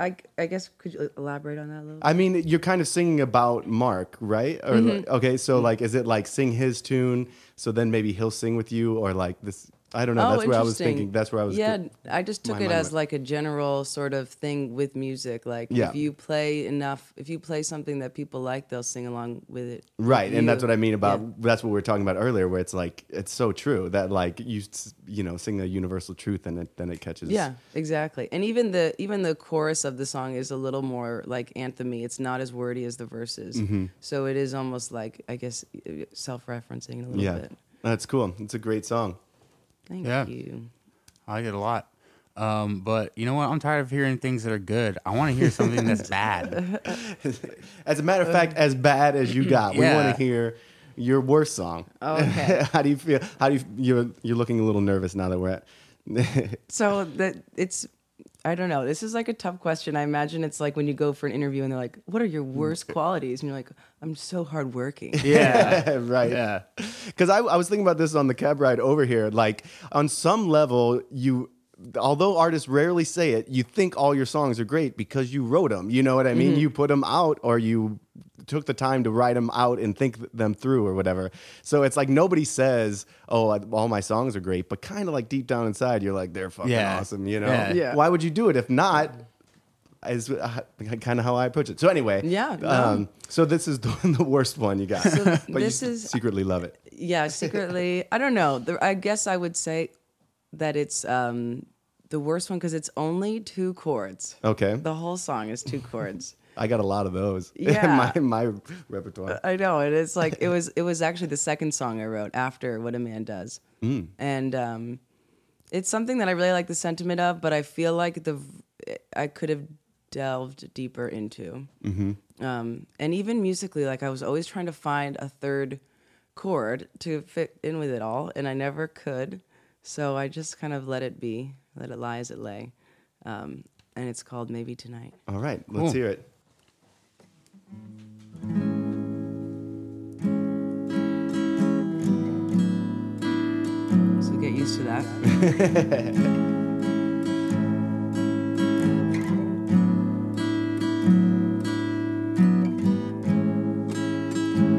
Speaker 3: I, I guess could you elaborate on that a little?
Speaker 1: I mean, you're kind of singing about Mark, right? Or
Speaker 3: Mm-hmm.
Speaker 1: like- okay, so like, is it like sing his tune, so then maybe he'll sing with you, or like this? I don't know. that's where I was
Speaker 3: Oh,
Speaker 1: thinking. That's where I was.
Speaker 3: Yeah, I just took it as
Speaker 1: went.
Speaker 3: like a general sort of thing with music. Like
Speaker 1: Yeah.
Speaker 3: if you play enough, if you play something that people like, they'll sing along with it.
Speaker 1: Right, and that's what I mean about.
Speaker 3: Yeah.
Speaker 1: That's what we were talking about earlier, where it's like it's so true that like you you know sing a universal truth, and it, then it catches.
Speaker 3: Yeah, exactly. And even the even the chorus of the song is a little more like anthemy. It's not as wordy as the verses.
Speaker 1: Mm-hmm.
Speaker 3: So it is almost like I guess self-referencing a little
Speaker 1: yeah,
Speaker 3: bit.
Speaker 1: that's cool. It's a great song.
Speaker 3: Thank
Speaker 2: Yeah.
Speaker 3: you.
Speaker 2: I like it a lot. Um, but you know what? I'm tired of hearing things that are good. I want to hear something that's bad. [LAUGHS]
Speaker 1: As a matter of fact, as bad as you got, we want to hear your worst song.
Speaker 3: Oh, okay. [LAUGHS]
Speaker 1: How do you feel? How do you? You're you're looking a little nervous now that we're at.
Speaker 3: So that it's I don't know. This is like a tough question. I imagine it's like when you go for an interview and they're like, "What are your worst [LAUGHS] qualities?" And you're like, "I'm so hardworking." [LAUGHS]
Speaker 2: Yeah. [LAUGHS]
Speaker 1: right.
Speaker 2: yeah.
Speaker 1: Because I, I was thinking about this on the cab ride over here. Like, on some level, you, although artists rarely say it, you think all your songs are great because you wrote them. You know what I mean? Mm-hmm. You put them out or you took the time to write them out and think them through or whatever. So it's like nobody says, oh, I- all my songs are great, but kind of like deep down inside, you're like, they're fucking
Speaker 2: Yeah.
Speaker 1: awesome, you know?
Speaker 2: Yeah.
Speaker 3: Yeah.
Speaker 1: Why would you do it if not? Is uh, kind of how I approach it. So anyway,
Speaker 3: Yeah, no.
Speaker 1: Um, so this is [LAUGHS] the, the worst one you got. [LAUGHS] but
Speaker 3: this
Speaker 1: you
Speaker 3: is-
Speaker 1: secretly love it.
Speaker 3: yeah, secretly, I don't know. The, I guess I would say that it's um, the worst one because it's only two chords.
Speaker 1: Okay.
Speaker 3: The whole song is two chords.
Speaker 1: I got a lot of those [LAUGHS]
Speaker 3: Yeah.
Speaker 1: in my, my repertoire.
Speaker 3: I know And it is like it was. It was actually the second song I wrote after "What a Man Does," and um, it's something that I really like the sentiment of, but I feel like the I could have delved deeper into. Um, and even musically, like I was always trying to find a third chord to fit in with it all, and I never could. So I just kind of let it be, let it lie as it lay. Um, and it's called Maybe Tonight.
Speaker 1: All right, let's
Speaker 2: Cool.
Speaker 1: hear it.
Speaker 3: So get used to that. [LAUGHS]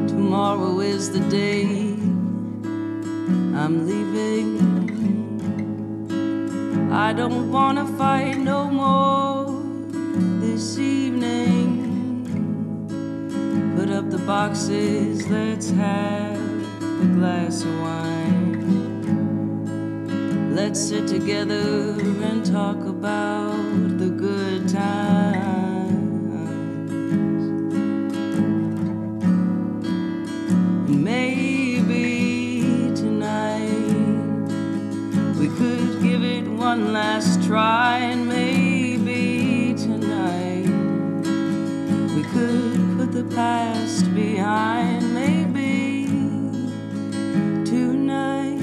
Speaker 4: Tomorrow is the day I'm leaving. I don't wanna fight no more this evening. Boxes, let's have a glass of wine. Let's sit together and talk about the good times. Maybe tonight we could give it one last try, the past behind. Maybe tonight,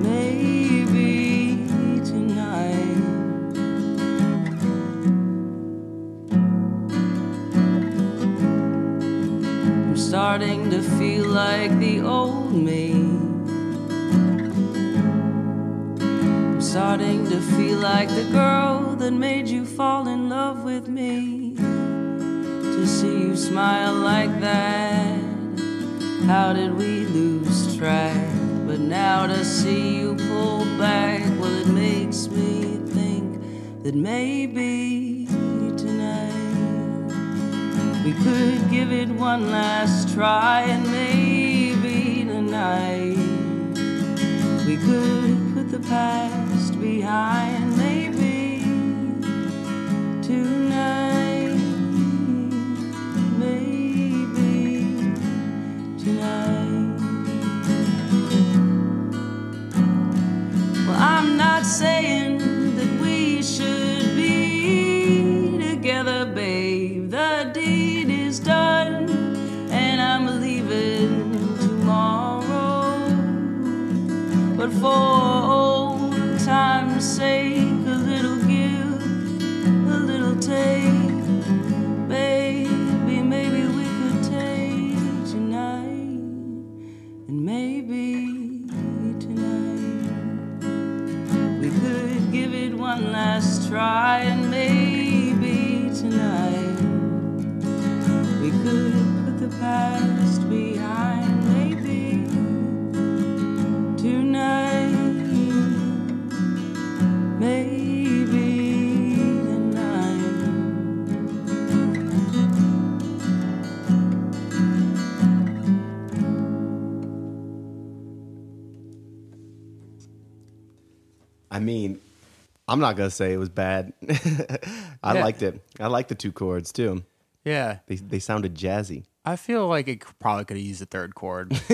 Speaker 4: maybe tonight. I'm starting to feel like the old me. I'm starting to feel like the girl that made you fall in love smile like that, how did we lose track? But now to see you pull back, well, it makes me think that maybe tonight. We could give it one last try and maybe tonight we could put the past behind maybe tonight for old time's sake, a little give, a little take. Baby, maybe we could take tonight, and maybe tonight we could give it one last try, and maybe tonight we could put the past
Speaker 1: mean, I'm not gonna say it was bad. [LAUGHS] I
Speaker 2: Yeah.
Speaker 1: liked it. I like the two chords too.
Speaker 2: Yeah.
Speaker 1: They they sounded jazzy.
Speaker 2: I feel like it probably could have used a third chord. [LAUGHS]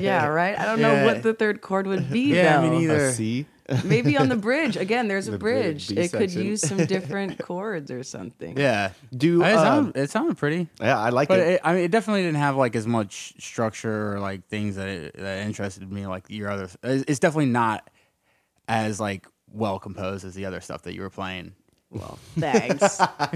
Speaker 3: Yeah, right. I don't know what the third chord would be.
Speaker 2: Yeah, me
Speaker 3: though.
Speaker 2: neither.
Speaker 1: A C. [LAUGHS]
Speaker 3: Maybe on the bridge. Again, there's a
Speaker 1: bridge,
Speaker 3: bridge.
Speaker 1: B
Speaker 3: It could use some different chords or something.
Speaker 2: yeah.
Speaker 1: Do
Speaker 2: it, sounded, um, it sounded pretty.
Speaker 1: yeah, I like
Speaker 2: But
Speaker 1: it.
Speaker 2: it, I mean, it definitely didn't have like as much structure or like things that it, that interested me like your other. It's it's definitely not as like well composed as the other stuff that you were playing.
Speaker 4: Well, [LAUGHS] thanks. [LAUGHS]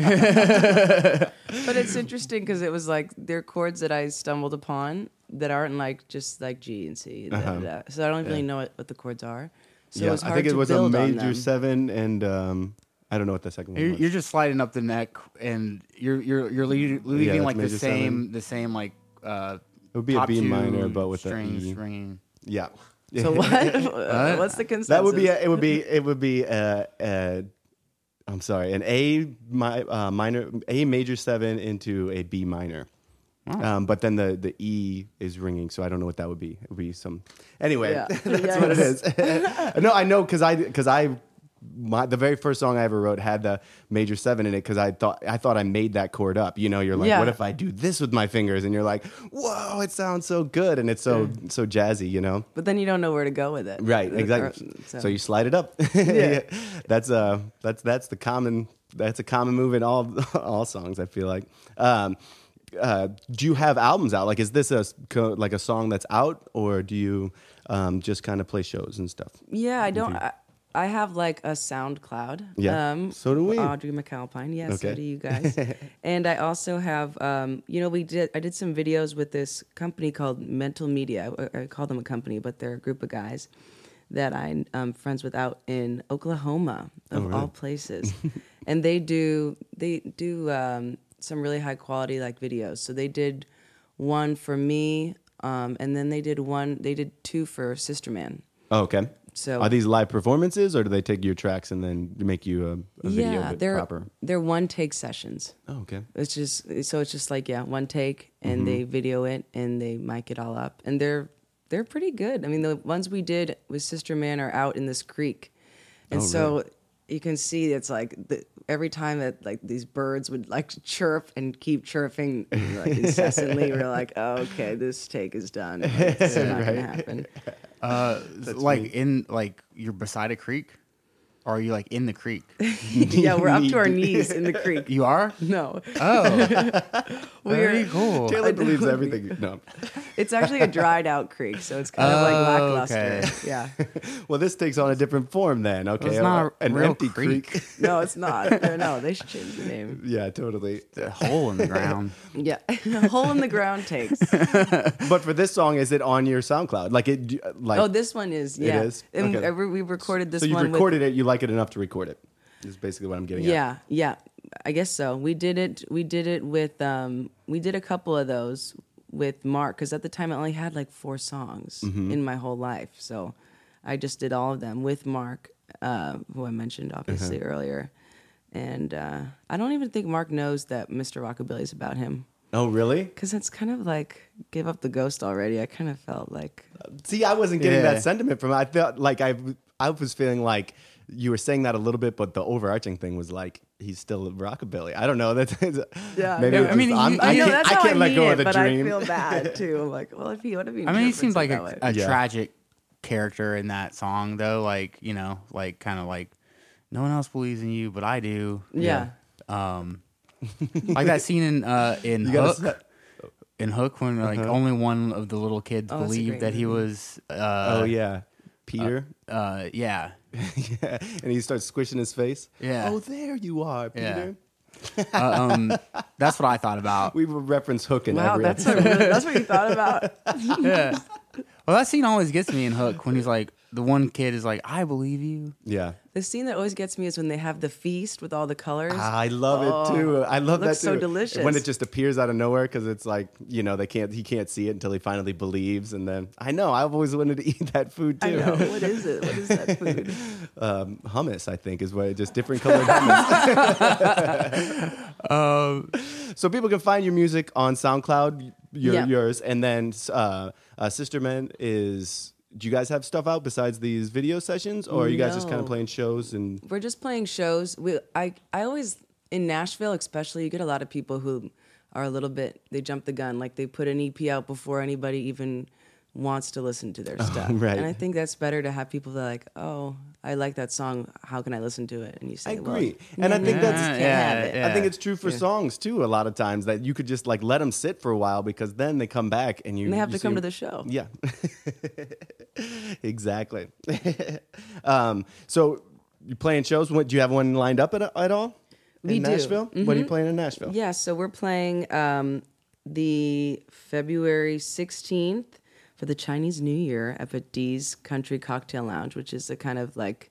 Speaker 4: but it's interesting because it was like there are chords that I stumbled upon that aren't like just like G and C. da, da, da. So I don't really know what, what the chords are. So it was
Speaker 1: I
Speaker 4: hard
Speaker 1: think it
Speaker 4: to
Speaker 1: was a
Speaker 4: build on
Speaker 1: major
Speaker 4: them.
Speaker 1: seven, and um, I don't know what the second one
Speaker 2: You're,
Speaker 1: was.
Speaker 2: you're just sliding up the neck, and you're you're you're leaving, leaving
Speaker 1: that's
Speaker 2: like the same
Speaker 1: seven.
Speaker 2: the same like uh,
Speaker 1: It would be a
Speaker 2: top
Speaker 1: B minor, but with a
Speaker 2: strings
Speaker 1: E.
Speaker 2: ringing.
Speaker 1: yeah.
Speaker 4: So [LAUGHS] what? What's the consensus?
Speaker 1: That would be. A, it would be. It would be. Uh, uh, I'm sorry, an A mi- uh, minor, A major seven into a B minor. Um, but then the the E is ringing, so I don't know what that would be. It would be some. Anyway,
Speaker 4: Yeah. [LAUGHS]
Speaker 1: that's what it is. [LAUGHS] no, I know because I because I. My, the very first song I ever wrote had the major seven in it because I thought I thought I made that chord up. You know, you're like,
Speaker 4: Yeah.
Speaker 1: what if I do this with my fingers? And you're like, whoa, it sounds so good and it's so so jazzy. You know,
Speaker 4: but then you don't know where to go with it.
Speaker 1: Right,
Speaker 4: Or-
Speaker 1: exactly.
Speaker 4: so-
Speaker 1: So. you slide it up. [LAUGHS] Yeah. that's uh that's that's the common that's a common move in all [LAUGHS] all songs. I feel like. Um, uh, do you have albums out? Like, is this a like a song that's out, or do you um, just kind of play shows and stuff?
Speaker 4: Yeah, I don't. I, I have like a SoundCloud.
Speaker 1: Yeah,
Speaker 4: Um,
Speaker 1: so do we.
Speaker 4: Audrey McAlpine. Yeah, so do you [LAUGHS] guys. and I also have, um, you know, we did. I did some videos with this company called Mental Media. I, I call them a company, but they're a group of guys that I'm um, friends with out in Oklahoma, of all places. [LAUGHS] and they do they do um, some really high quality like videos. So they did one for me, um, and then they did one. They did two for Sister Man.
Speaker 1: Oh, okay.
Speaker 4: So-
Speaker 1: are these live performances, or do they take your tracks and then make you a, a video
Speaker 4: yeah,
Speaker 1: of
Speaker 4: they're
Speaker 1: proper?
Speaker 4: they're one take sessions.
Speaker 1: Oh, okay.
Speaker 4: It's just so it's just like yeah, one take, and they
Speaker 1: Mm-hmm.
Speaker 4: video it and they mic it all up, and they're they're pretty good. I mean, the ones we did with Sister Man are out in this creek, and
Speaker 1: Oh,
Speaker 4: so you can see it's like the, every time that like these birds would like chirp and keep chirping like incessantly, we're [LAUGHS] like, oh, okay, this take is done. [LAUGHS] Like, it's not gonna happen.
Speaker 2: Uh, like in like you're beside a creek, or are you like in the creek? [LAUGHS]
Speaker 4: yeah, we're up to our knees in the [LAUGHS] creek.
Speaker 2: You are.
Speaker 4: No,
Speaker 2: Oh, [LAUGHS]
Speaker 4: we're
Speaker 2: very cool.
Speaker 1: Taylor believes everything. No.
Speaker 4: It's actually a dried out creek, so it's kind of like
Speaker 2: Oh,
Speaker 4: lackluster.
Speaker 2: okay.
Speaker 4: Yeah.
Speaker 1: Well, this takes on a different form then. Okay,
Speaker 2: it's not a
Speaker 1: an
Speaker 2: real
Speaker 1: empty
Speaker 2: creek.
Speaker 1: creek.
Speaker 4: No, it's not. No, they should change the name.
Speaker 1: yeah, totally.
Speaker 2: a hole in the ground.
Speaker 4: Yeah. Hole in the ground takes.
Speaker 1: But for this song, is it on your SoundCloud? Like it, like
Speaker 4: Oh, this one is. Yeah.
Speaker 1: is?
Speaker 4: And
Speaker 1: Okay.
Speaker 4: we- we recorded this
Speaker 1: so you've
Speaker 4: one. with-
Speaker 1: recorded it. You like it enough to record it. Is basically what I'm getting at.
Speaker 4: Yeah, yeah. I guess so. We did it. We did it with. Um, we did a couple of those with Mark because at the time I only had like four songs
Speaker 1: Mm-hmm.
Speaker 4: in my whole life. So I just did all of them with Mark, uh, who I mentioned obviously
Speaker 1: Uh-huh.
Speaker 4: earlier. And uh, I don't even think Mark knows that Mr. Rockabilly is about him
Speaker 1: Oh, really?
Speaker 4: because it's kind of like give up the ghost already. I kind of felt like
Speaker 1: See, I wasn't getting
Speaker 2: Yeah.
Speaker 1: that sentiment from. I felt like I, I was feeling like you were saying that a little bit, but the overarching thing was like he's still a rockabilly. I don't know. [LAUGHS] That's
Speaker 4: Yeah.
Speaker 1: Maybe
Speaker 4: Yeah,
Speaker 1: it's
Speaker 2: I mean,
Speaker 1: just- I'm-
Speaker 2: you-
Speaker 1: I
Speaker 2: you-
Speaker 4: know
Speaker 1: can't,
Speaker 4: that's
Speaker 1: I can't
Speaker 4: I
Speaker 1: let go
Speaker 4: it,
Speaker 1: of the
Speaker 4: but
Speaker 1: dream.
Speaker 4: I feel bad [LAUGHS] too. I'm like, well, if he, what if he?
Speaker 2: I mean, he seems like a, a?
Speaker 1: Yeah.
Speaker 2: tragic character in that song, though. Like you know, like kind of like no one else believes in you, but I do.
Speaker 4: yeah.
Speaker 2: Um, like that scene in uh, in [LAUGHS]
Speaker 1: You gotta
Speaker 2: Hook.
Speaker 1: set-
Speaker 2: in Hook, when like
Speaker 1: Uh-huh.
Speaker 2: only one of the little kids
Speaker 4: Oh,
Speaker 2: believed
Speaker 4: great
Speaker 2: that he
Speaker 4: movie.
Speaker 2: was. Uh,
Speaker 1: oh yeah, Peter.
Speaker 2: Uh, yeah. [LAUGHS]
Speaker 1: yeah, and he starts squishing his face.
Speaker 2: Yeah.
Speaker 1: Oh, there you are,
Speaker 2: Yeah.
Speaker 1: Peter.
Speaker 2: Uh, um, that's what I thought about.
Speaker 1: We would reference Hook in
Speaker 4: Wow,
Speaker 1: every
Speaker 4: that's
Speaker 1: episode.
Speaker 4: a that's what you thought about. [LAUGHS]
Speaker 2: yeah. Well, that scene always gets me in Hook when he's like, the one kid is like, "I believe you."
Speaker 1: yeah.
Speaker 4: The scene that always gets me is when they have the feast with all the colors.
Speaker 1: I love it too. I love it
Speaker 4: looks
Speaker 1: that
Speaker 4: so delicious.
Speaker 1: when it just appears out of nowhere because it's like you know they can't he can't see it until he finally believes, and then I know I've always wanted to [LAUGHS] eat that food
Speaker 4: I
Speaker 1: too.
Speaker 4: know. What is it? What is that food? [LAUGHS]
Speaker 1: Um, hummus, I think, is what it just different colored hummus. [LAUGHS]
Speaker 2: Um,
Speaker 1: so people can find your music on SoundCloud, your,
Speaker 4: Yeah.
Speaker 1: yours, and then uh, uh, Sister Man is. Do you guys have stuff out besides these video sessions, or are you guys just kind of
Speaker 4: No.
Speaker 1: playing shows and?
Speaker 4: We're just playing shows. We, I, I always in Nashville, especially, you get a lot of people who are a little bit. They jump the gun, like they put an EP out before anybody even wants to listen to their [LAUGHS] stuff.
Speaker 1: right.
Speaker 4: And I think that's better to have people that are like, oh, I like that song. How can I listen to it? And you say,
Speaker 1: I
Speaker 4: well,
Speaker 1: agree. And I think that's-
Speaker 2: Yeah, yeah.
Speaker 1: I think it's true for songs too. A lot of times that you could just like let them sit for a while because then they come back and you.
Speaker 4: And they have
Speaker 1: you
Speaker 4: to come
Speaker 1: see-
Speaker 4: to the show.
Speaker 1: Yeah, [LAUGHS] exactly. [LAUGHS] um, so you playing shows? What do you have one lined up at, at all? In
Speaker 4: We do.
Speaker 1: Nashville. What are you playing in Nashville?
Speaker 4: Yeah, so we're playing um, the February 16th for the Chinese New Year at Dee's Country Cocktail Lounge, which is a kind of like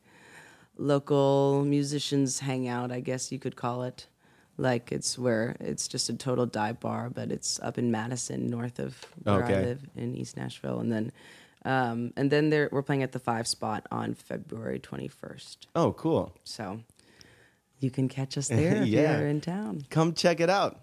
Speaker 4: local musicians hangout, I guess you could call it. Like it's where it's just a total dive bar, but it's up in Madison, north of where
Speaker 1: Okay.
Speaker 4: I live in East Nashville, and then um, and then there, we're playing at the Five Spot on February 21st.
Speaker 1: Oh, cool.
Speaker 4: So you can catch us [LAUGHS] there if
Speaker 1: Yeah.
Speaker 4: you're in town.
Speaker 1: Come check it out.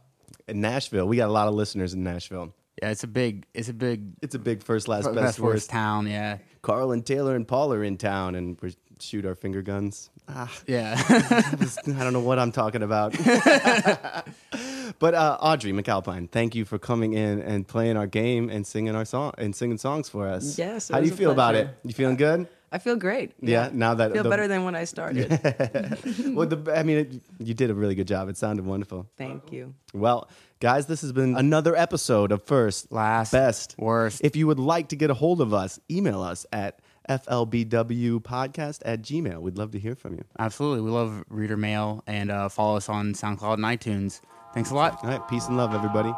Speaker 1: In Nashville, we got a lot of listeners in Nashville.
Speaker 2: Yeah, it's a big, it's a big
Speaker 1: It's a big first, last,
Speaker 2: best,
Speaker 1: best,
Speaker 2: worst
Speaker 1: worst.
Speaker 2: town. Yeah,
Speaker 1: Carl and Taylor and Paul are in town, and we shoot our finger guns. Ah,
Speaker 2: yeah. [LAUGHS]
Speaker 1: I don't know what I'm talking about. [LAUGHS] but uh, Audrey McAlpine, thank you for coming in and playing our game and singing our song and singing songs for us.
Speaker 4: Yes, it
Speaker 1: How do
Speaker 4: was
Speaker 1: you
Speaker 4: a
Speaker 1: feel about it?
Speaker 4: pleasure.
Speaker 1: You feeling good?
Speaker 4: I feel great.
Speaker 1: Yeah, now that
Speaker 4: I feel
Speaker 1: the-
Speaker 4: better than when I started. [LAUGHS]
Speaker 1: well, the, I mean, it, you did a really good job. It sounded wonderful.
Speaker 4: Thank you.
Speaker 1: Well, guys, this has been another episode of First,
Speaker 2: Last,
Speaker 1: Best,
Speaker 2: Worst.
Speaker 1: If you would like to get a hold of us, email us at flbwpodcast at gmail. We'd love to hear from you.
Speaker 2: Absolutely, we love reader mail and uh, follow us on SoundCloud and iTunes. Thanks a lot.
Speaker 1: All right, peace and love, everybody.